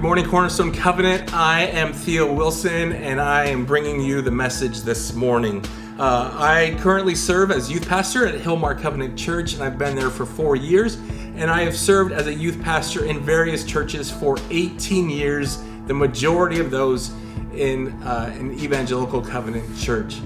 Good morning, Cornerstone Covenant. I am Theo Wilson, and I am bringing you the message this morning. Uh, I currently serve as youth pastor at Hilmar Covenant Church, and I've been there for four years. And I have served as a youth pastor in various churches for 18 years, the majority of those in uh, an evangelical covenant church.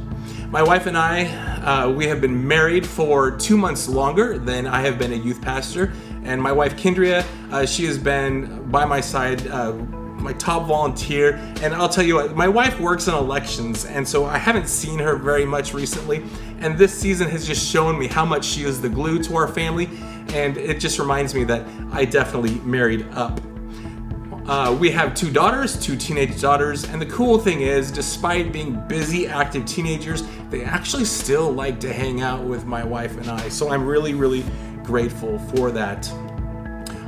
My wife and I, uh, we have been married for two months longer than I have been a youth pastor. And my wife, Kendria, uh, she has been by my side, uh, my top volunteer. And I'll tell you what, my wife works in elections, and so I haven't seen her very much recently. And this season has just shown me how much she is the glue to our family. And it just reminds me that I definitely married up. Uh, we have two daughters, two teenage daughters, and the cool thing is, despite being busy, active teenagers, they actually still like to hang out with my wife and I. So I'm really, really grateful for that.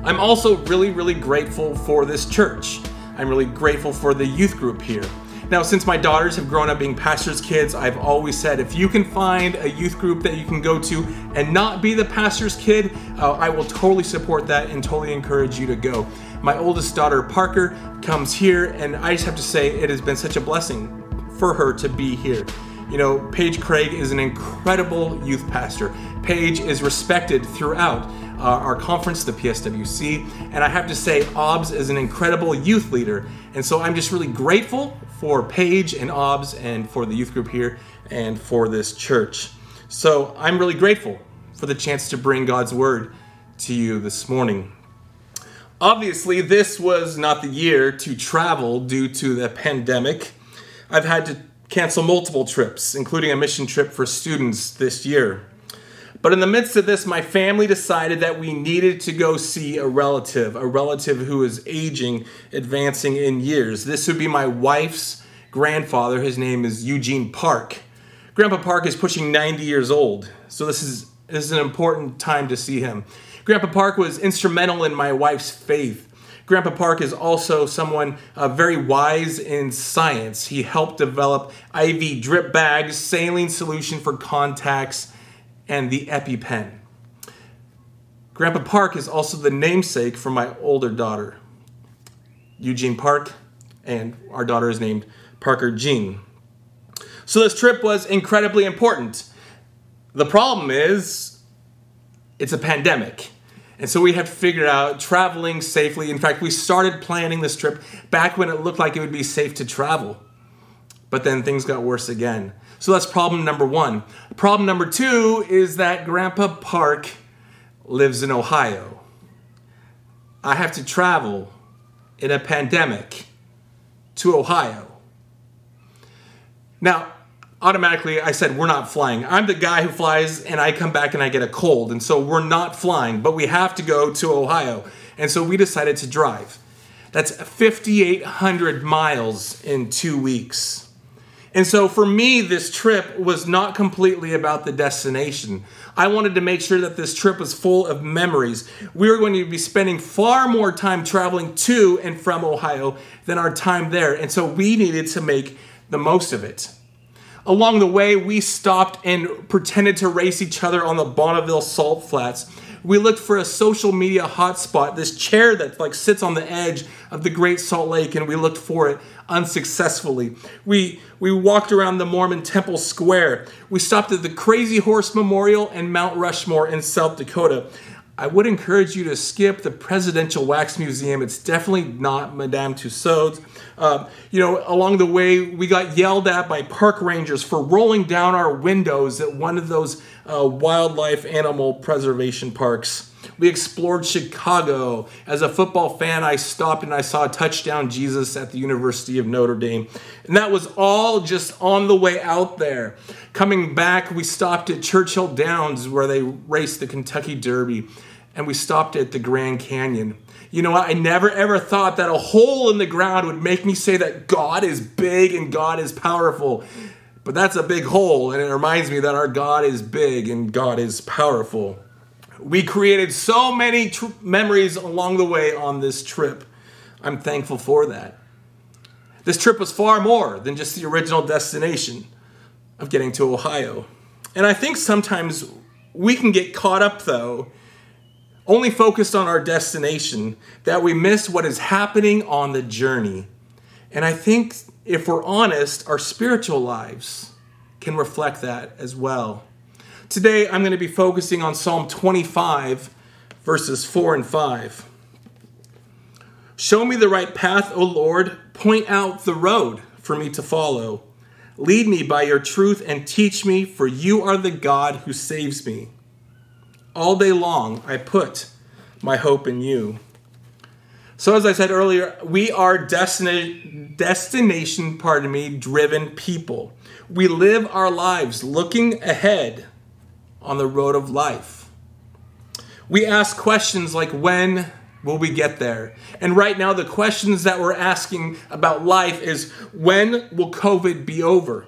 I'm also really, really grateful for this church. I'm really grateful for the youth group here. Now, since my daughters have grown up being pastor's kids, I've always said if you can find a youth group that you can go to and not be the pastor's kid, uh, I will totally support that and totally encourage you to go. My oldest daughter, Parker, comes here, and I just have to say it has been such a blessing for her to be here. You know, Paige Craig is an incredible youth pastor. Paige is respected throughout uh, our conference, the PSWC, and I have to say, OBS is an incredible youth leader. And so I'm just really grateful for Paige and OBS and for the youth group here and for this church. So I'm really grateful for the chance to bring God's word to you this morning. Obviously, this was not the year to travel due to the pandemic. I've had to cancel multiple trips, including a mission trip for students this year. But in the midst of this, my family decided that we needed to go see a relative, a relative who is aging, advancing in years. This would be my wife's grandfather. His name is Eugene Park. Grandpa Park is pushing 90 years old, so this is, this is an important time to see him. Grandpa Park was instrumental in my wife's faith. Grandpa Park is also someone uh, very wise in science. He helped develop IV drip bags, saline solution for contacts, and the EpiPen. Grandpa Park is also the namesake for my older daughter, Eugene Park, and our daughter is named Parker Jean. So this trip was incredibly important. The problem is, it's a pandemic. And so we had to figure out traveling safely. In fact, we started planning this trip back when it looked like it would be safe to travel. But then things got worse again. So that's problem number one. Problem number two is that Grandpa Park lives in Ohio. I have to travel in a pandemic to Ohio. Now, automatically I said, We're not flying. I'm the guy who flies and I come back and I get a cold. And so we're not flying, but we have to go to Ohio. And so we decided to drive. That's 5,800 miles in two weeks. And so for me, this trip was not completely about the destination. I wanted to make sure that this trip was full of memories. We were going to be spending far more time traveling to and from Ohio than our time there. And so we needed to make the most of it. Along the way, we stopped and pretended to race each other on the Bonneville Salt Flats. We looked for a social media hotspot, this chair that like sits on the edge of the Great Salt Lake, and we looked for it unsuccessfully. We we walked around the Mormon Temple Square. We stopped at the Crazy Horse Memorial and Mount Rushmore in South Dakota. I would encourage you to skip the Presidential Wax Museum. It's definitely not Madame Tussauds. Uh, you know, along the way, we got yelled at by park rangers for rolling down our windows at one of those uh, wildlife animal preservation parks. We explored Chicago. As a football fan, I stopped and I saw touchdown Jesus at the University of Notre Dame. And that was all just on the way out there. Coming back, we stopped at Churchill Downs where they raced the Kentucky Derby. And we stopped at the Grand Canyon. You know what? I never ever thought that a hole in the ground would make me say that God is big and God is powerful. But that's a big hole, and it reminds me that our God is big and God is powerful. We created so many tr- memories along the way on this trip. I'm thankful for that. This trip was far more than just the original destination of getting to Ohio. And I think sometimes we can get caught up, though, only focused on our destination that we miss what is happening on the journey. And I think if we're honest, our spiritual lives can reflect that as well. Today, I'm going to be focusing on Psalm 25, verses 4 and 5. Show me the right path, O Lord. Point out the road for me to follow. Lead me by your truth and teach me, for you are the God who saves me. All day long, I put my hope in you. So, as I said earlier, we are destina- destination, pardon me, driven people. We live our lives looking ahead on the road of life. We ask questions like, when will we get there? And right now, the questions that we're asking about life is, when will COVID be over?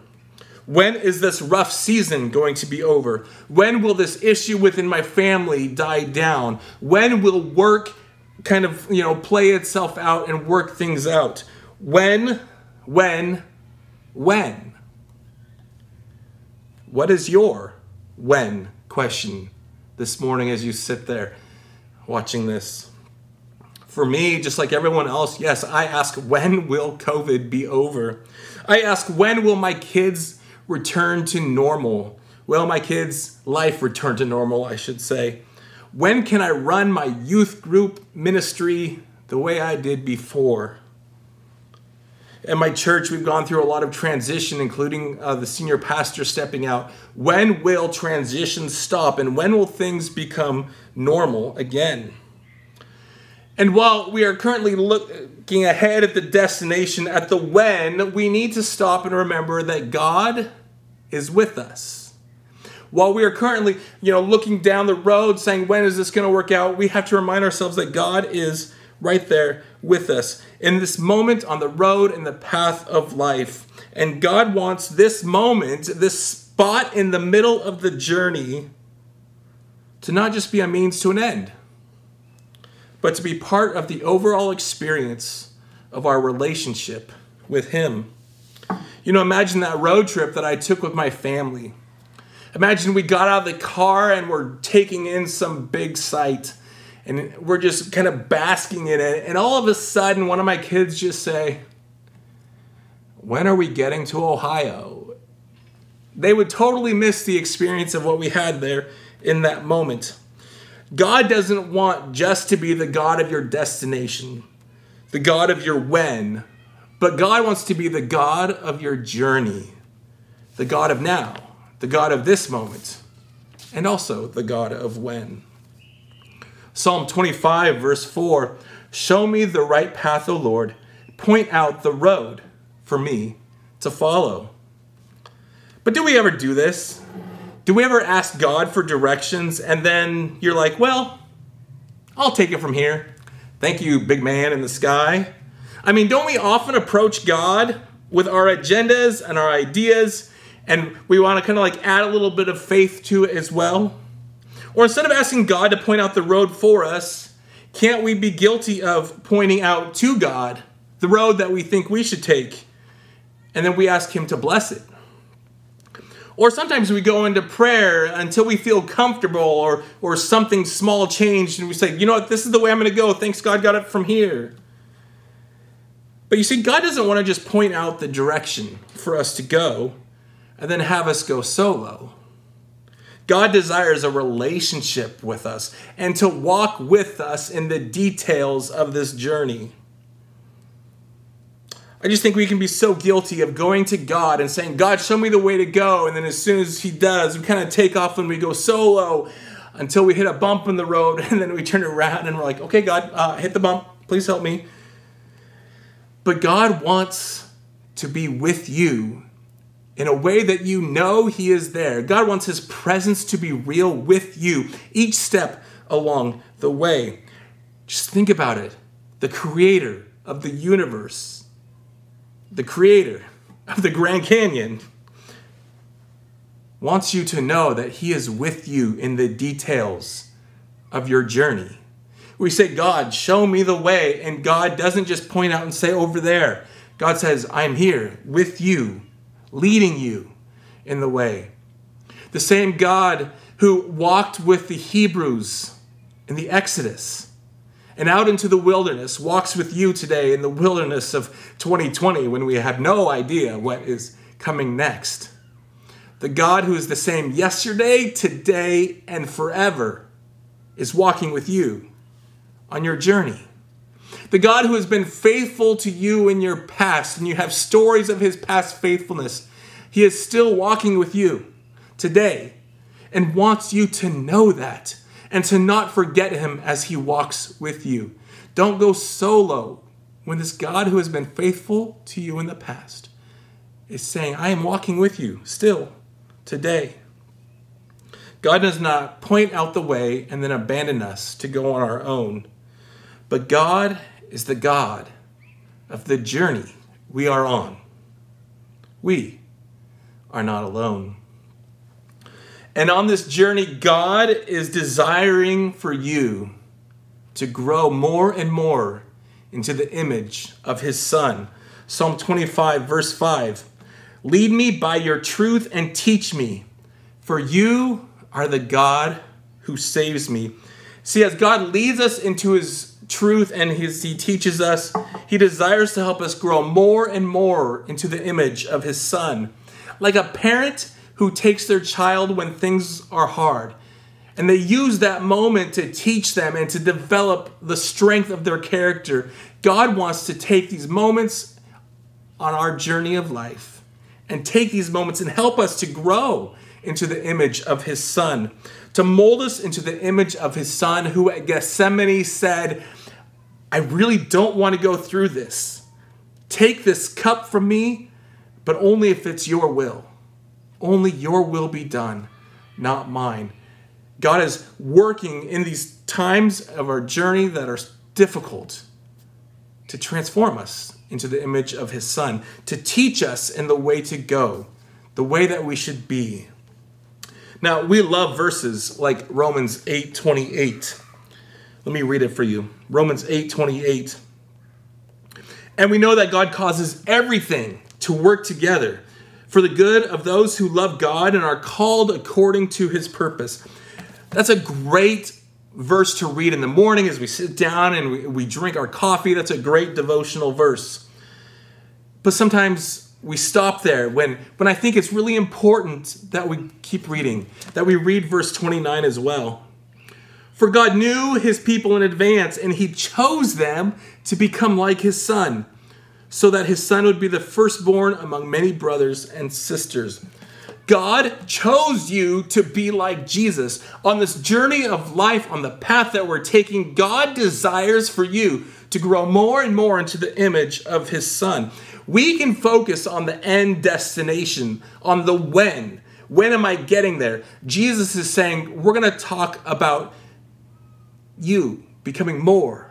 When is this rough season going to be over? When will this issue within my family die down? When will work kind of, you know, play itself out and work things out? When, when, when? What is your when question this morning as you sit there watching this? For me, just like everyone else, yes, I ask when will COVID be over? I ask when will my kids return to normal? Will my kids' life return to normal, I should say? When can I run my youth group ministry the way I did before? In my church, we've gone through a lot of transition, including uh, the senior pastor stepping out. When will transition stop and when will things become normal again? And while we are currently looking ahead at the destination, at the when, we need to stop and remember that God is with us. While we are currently, you know, looking down the road saying, when is this going to work out? We have to remind ourselves that God is right there with us in this moment on the road in the path of life. And God wants this moment, this spot in the middle of the journey, to not just be a means to an end, but to be part of the overall experience of our relationship with Him. You know, imagine that road trip that I took with my family. Imagine we got out of the car and we're taking in some big sight and we're just kind of basking in it. And all of a sudden, one of my kids just say, When are we getting to Ohio? They would totally miss the experience of what we had there in that moment. God doesn't want just to be the God of your destination, the God of your when, but God wants to be the God of your journey, the God of now, the God of this moment, and also the God of when. Psalm 25, verse 4 Show me the right path, O Lord. Point out the road for me to follow. But do we ever do this? Do we ever ask God for directions and then you're like, well, I'll take it from here. Thank you, big man in the sky. I mean, don't we often approach God with our agendas and our ideas, and we want to kind of like add a little bit of faith to it as well? Or instead of asking God to point out the road for us, can't we be guilty of pointing out to God the road that we think we should take, and then we ask Him to bless it? Or sometimes we go into prayer until we feel comfortable or, or something small changed and we say, you know what, this is the way I'm going to go. Thanks God got it from here. But you see, God doesn't want to just point out the direction for us to go and then have us go solo. God desires a relationship with us and to walk with us in the details of this journey. I just think we can be so guilty of going to God and saying, God, show me the way to go. And then as soon as He does, we kind of take off and we go solo until we hit a bump in the road. And then we turn around and we're like, okay, God, uh, hit the bump. Please help me. But God wants to be with you in a way that you know He is there. God wants His presence to be real with you each step along the way. Just think about it. The creator of the universe, the creator of the Grand Canyon, wants you to know that He is with you in the details of your journey. We say, God, show me the way. And God doesn't just point out and say, over there. God says, I'm here with you, leading you in the way. The same God who walked with the Hebrews in the Exodus and out into the wilderness, walks with you today in the wilderness of 2020 when we have no idea what is coming next. The God who is the same yesterday, today, and forever is walking with you on your journey. The God who has been faithful to you in your past, and you have stories of his past faithfulness, he is still walking with you today and wants you to know that and to not forget him as he walks with you. Don't go solo when this God who has been faithful to you in the past is saying, I am walking with you still today. God does not point out the way and then abandon us to go on our own, but God is the God of the journey we are on. We are not alone. And on this journey, God is desiring for you to grow more and more into the image of His Son. Psalm 25, verse 5 Lead me by your truth and teach me, for you are the God who saves me. See, as God leads us into His truth and his, He teaches us, He desires to help us grow more and more into the image of His Son. Like a parent who takes their child when things are hard. And they use that moment to teach them and to develop the strength of their character. God wants to take these moments on our journey of life and take these moments and help us to grow into the image of His Son, to mold us into the image of His Son, who at Gethsemane said, I really don't want to go through this. Take this cup from me, but only if it's your will. Only your will be done, not mine. God is working in these times of our journey that are difficult to transform us into the image of his son, to teach us in the way to go, the way that we should be. Now, we love verses like Romans 8:28. Let me read it for you. Romans 8:28. And we know that God causes everything to work together for the good of those who love God and are called according to his purpose. That's a great verse to read in the morning as we sit down and we, we drink our coffee. That's a great devotional verse. But sometimes we stop there when, when I think it's really important that we keep reading, that we read verse 29 as well. For God knew his people in advance, and he chose them to become like his son so that his son would be the firstborn among many brothers and sisters. God chose you to be like Jesus. On this journey of life, on the path that we're taking, God desires for you to grow more and more into the image of his son. We can focus on the end destination, on the when. When am I getting there? Jesus is saying, we're going to talk about you becoming more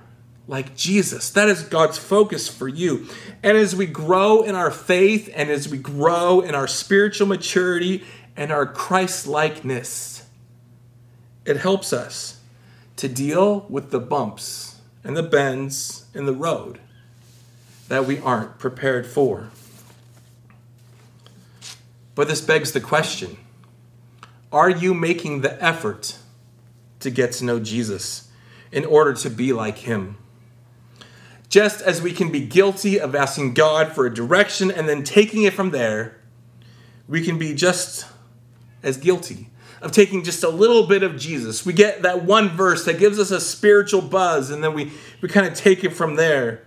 like Jesus. That is God's focus for you. And as we grow in our faith and as we grow in our spiritual maturity and our Christ likeness, it helps us to deal with the bumps and the bends in the road that we aren't prepared for. But this begs the question Are you making the effort to get to know Jesus in order to be like him? Just as we can be guilty of asking God for a direction and then taking it from there, we can be just as guilty of taking just a little bit of Jesus. We get that one verse that gives us a spiritual buzz, and then we, we kind of take it from there.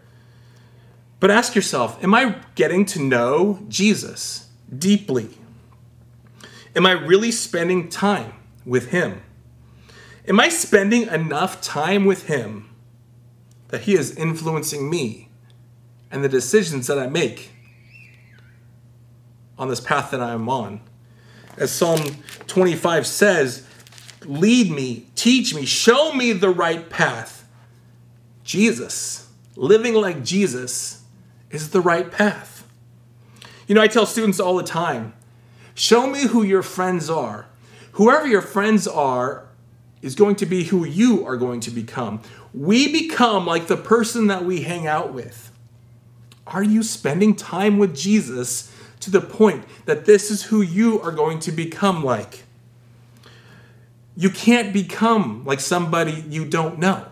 But ask yourself Am I getting to know Jesus deeply? Am I really spending time with Him? Am I spending enough time with Him that He is influencing me and the decisions that I make on this path that I am on. As Psalm 25 says, lead me, teach me, show me the right path. Jesus, living like Jesus, is the right path. You know, I tell students all the time show me who your friends are. Whoever your friends are is going to be who you are going to become. We become like the person that we hang out with. Are you spending time with Jesus to the point that this is who you are going to become like? you can't become like somebody you don't know.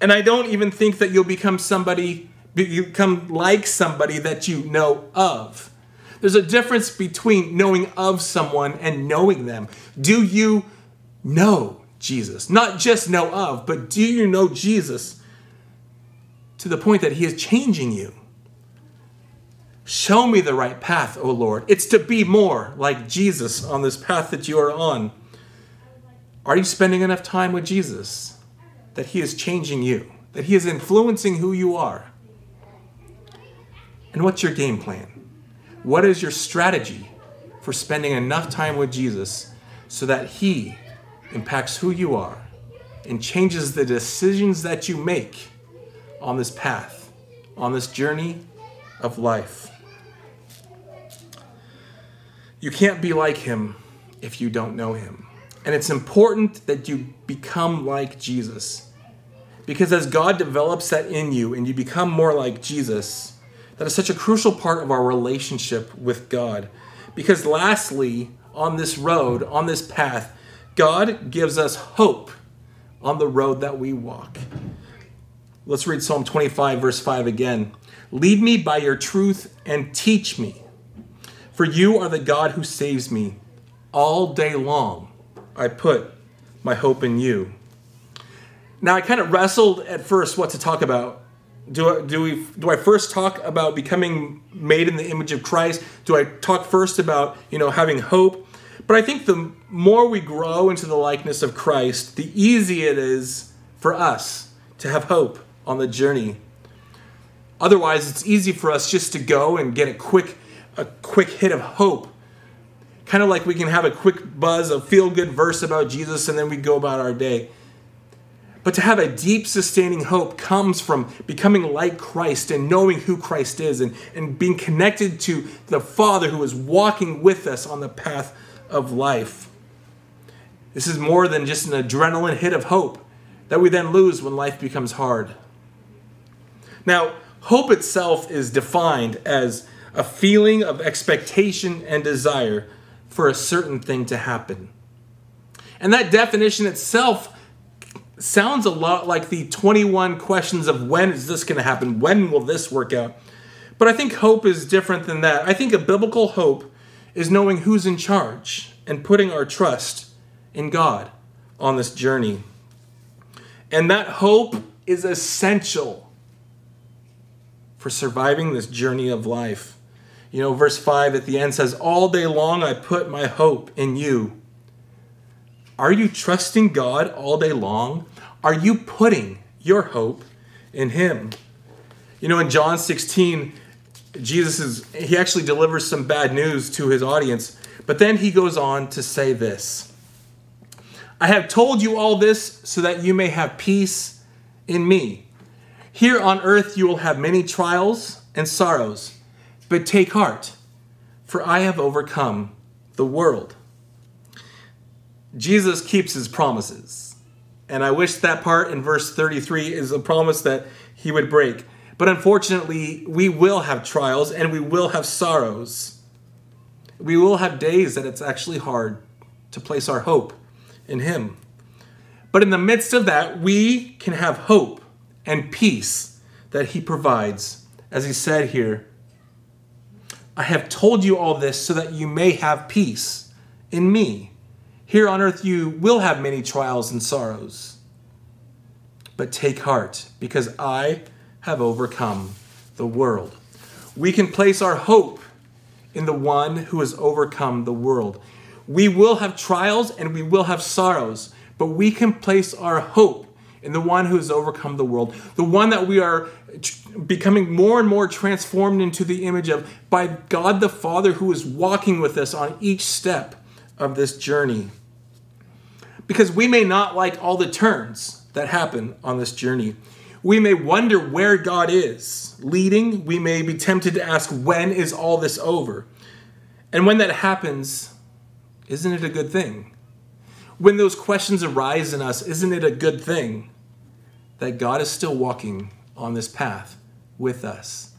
And I don't even think that you'll become somebody, become like somebody that you know of. There's a difference between knowing of someone and knowing them. Do you know Jesus? Not just know of, but do you know Jesus to the point that he is changing you? Show me the right path, O Lord. It's to be more like Jesus on this path that you are on. Are you spending enough time with Jesus that he is changing you, that he is influencing who you are? And what's your game plan? What is your strategy for spending enough time with Jesus so that he impacts who you are and changes the decisions that you make on this path, on this journey of life? You can't be like him if you don't know him. And it's important that you become like Jesus. Because as God develops that in you and you become more like Jesus, that is such a crucial part of our relationship with God. Because lastly, on this road, on this path, God gives us hope on the road that we walk. Let's read Psalm 25, verse 5 again. Lead me by your truth and teach me. For you are the God who saves me. All day long, I put my hope in you. Now, I kind of wrestled at first what to talk about. Do I, do, we, do I first talk about becoming made in the image of Christ? Do I talk first about you know having hope? But I think the more we grow into the likeness of Christ, the easier it is for us to have hope on the journey. Otherwise, it's easy for us just to go and get a quick a quick hit of hope. Kind of like we can have a quick buzz, a feel good verse about Jesus, and then we go about our day. But to have a deep, sustaining hope comes from becoming like Christ and knowing who Christ is and, and being connected to the Father who is walking with us on the path of life. This is more than just an adrenaline hit of hope that we then lose when life becomes hard. Now, hope itself is defined as a feeling of expectation and desire for a certain thing to happen. And that definition itself sounds a lot like the 21 questions of when is this going to happen? When will this work out? But I think hope is different than that. I think a biblical hope is knowing who's in charge and putting our trust in God on this journey. And that hope is essential for surviving this journey of life. You know, verse 5 at the end says, All day long I put my hope in you. Are you trusting God all day long? Are you putting your hope in Him? You know, in John 16, Jesus is, he actually delivers some bad news to his audience, but then he goes on to say this I have told you all this so that you may have peace in me. Here on earth you will have many trials and sorrows. But take heart, for I have overcome the world. Jesus keeps his promises. And I wish that part in verse 33 is a promise that he would break. But unfortunately, we will have trials and we will have sorrows. We will have days that it's actually hard to place our hope in him. But in the midst of that, we can have hope and peace that he provides. As he said here, I have told you all this so that you may have peace in me. Here on earth you will have many trials and sorrows. But take heart, because I have overcome the world. We can place our hope in the one who has overcome the world. We will have trials and we will have sorrows, but we can place our hope in the one who has overcome the world, the one that we are becoming more and more transformed into the image of by God the Father who is walking with us on each step of this journey. Because we may not like all the turns that happen on this journey. We may wonder where God is leading. We may be tempted to ask, when is all this over? And when that happens, isn't it a good thing? When those questions arise in us, isn't it a good thing that God is still walking on this path with us.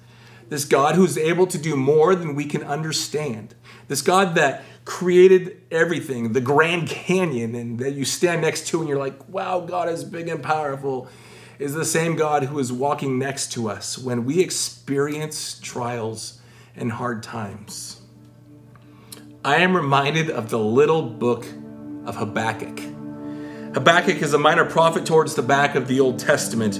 This God who's able to do more than we can understand. This God that created everything, the Grand Canyon, and that you stand next to and you're like, wow, God is big and powerful, is the same God who is walking next to us when we experience trials and hard times. I am reminded of the little book of Habakkuk. Habakkuk is a minor prophet towards the back of the Old Testament.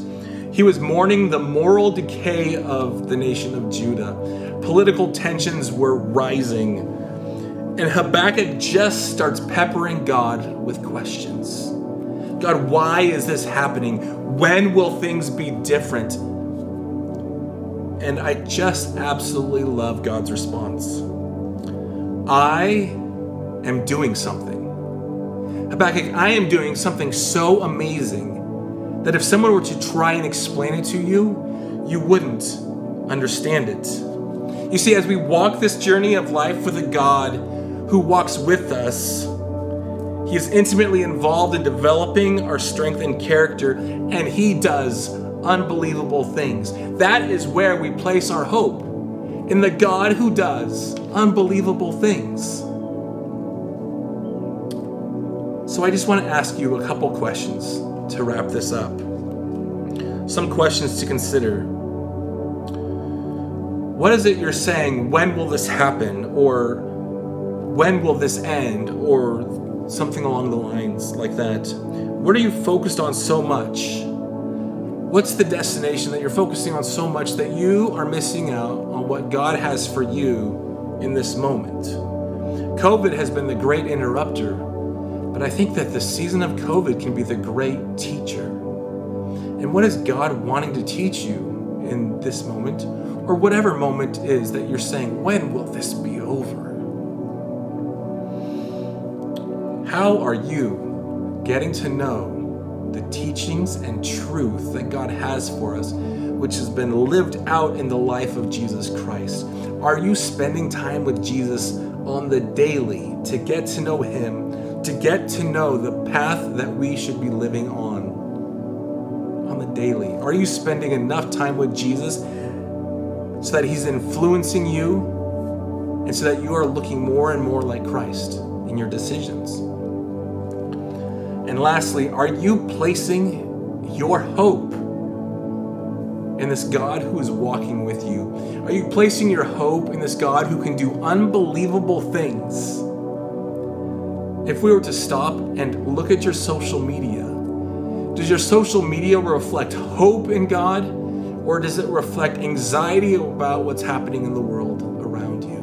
He was mourning the moral decay of the nation of Judah. Political tensions were rising. And Habakkuk just starts peppering God with questions. God, why is this happening? When will things be different? And I just absolutely love God's response. I am doing something. Habakkuk, I am doing something so amazing that if someone were to try and explain it to you, you wouldn't understand it. You see, as we walk this journey of life with a God who walks with us, He is intimately involved in developing our strength and character, and He does unbelievable things. That is where we place our hope in the God who does unbelievable things. So I just want to ask you a couple questions to wrap this up. Some questions to consider. What is it you're saying? When will this happen? Or when will this end? Or something along the lines like that. What are you focused on so much? What's the destination that you're focusing on so much that you are missing out on what God has for you in this moment? COVID has been the great interrupter, but I think that the season of COVID can be the great teacher. And what is God wanting to teach you in this moment, or whatever moment is that you're saying, when will this be over? How are you getting to know the teachings and truth that God has for us, which has been lived out in the life of Jesus Christ? Are you spending time with Jesus on the daily to get to know Him, to get to know the path that we should be living on? On the daily. Are you spending enough time with Jesus so that He's influencing you and so that you are looking more and more like Christ in your decisions? And lastly, are you placing your hope in this God who is walking with you? Are you placing your hope in this God who can do unbelievable things? If we were to stop and look at your social media, does your social media reflect hope in God or does it reflect anxiety about what's happening in the world around you?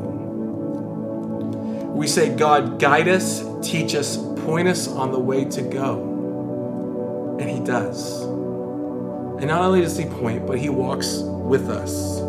We say, God, guide us, teach us, point us on the way to go. And He does. And not only does He point, but He walks with us.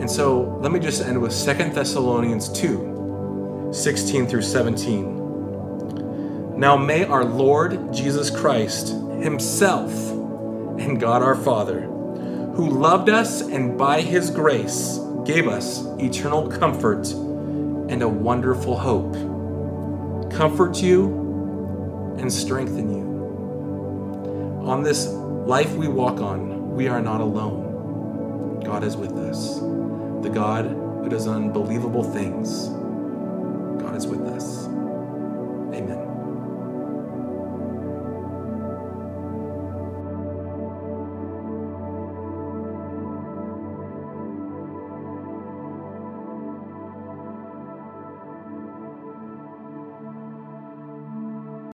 And so let me just end with Second Thessalonians 2 16 through 17. Now may our Lord Jesus Christ Himself and God our Father, who loved us and by His grace gave us eternal comfort and a wonderful hope comfort you, and strengthen you. On this life we walk on, we are not alone. God is with us. The God who does unbelievable things, God is with us.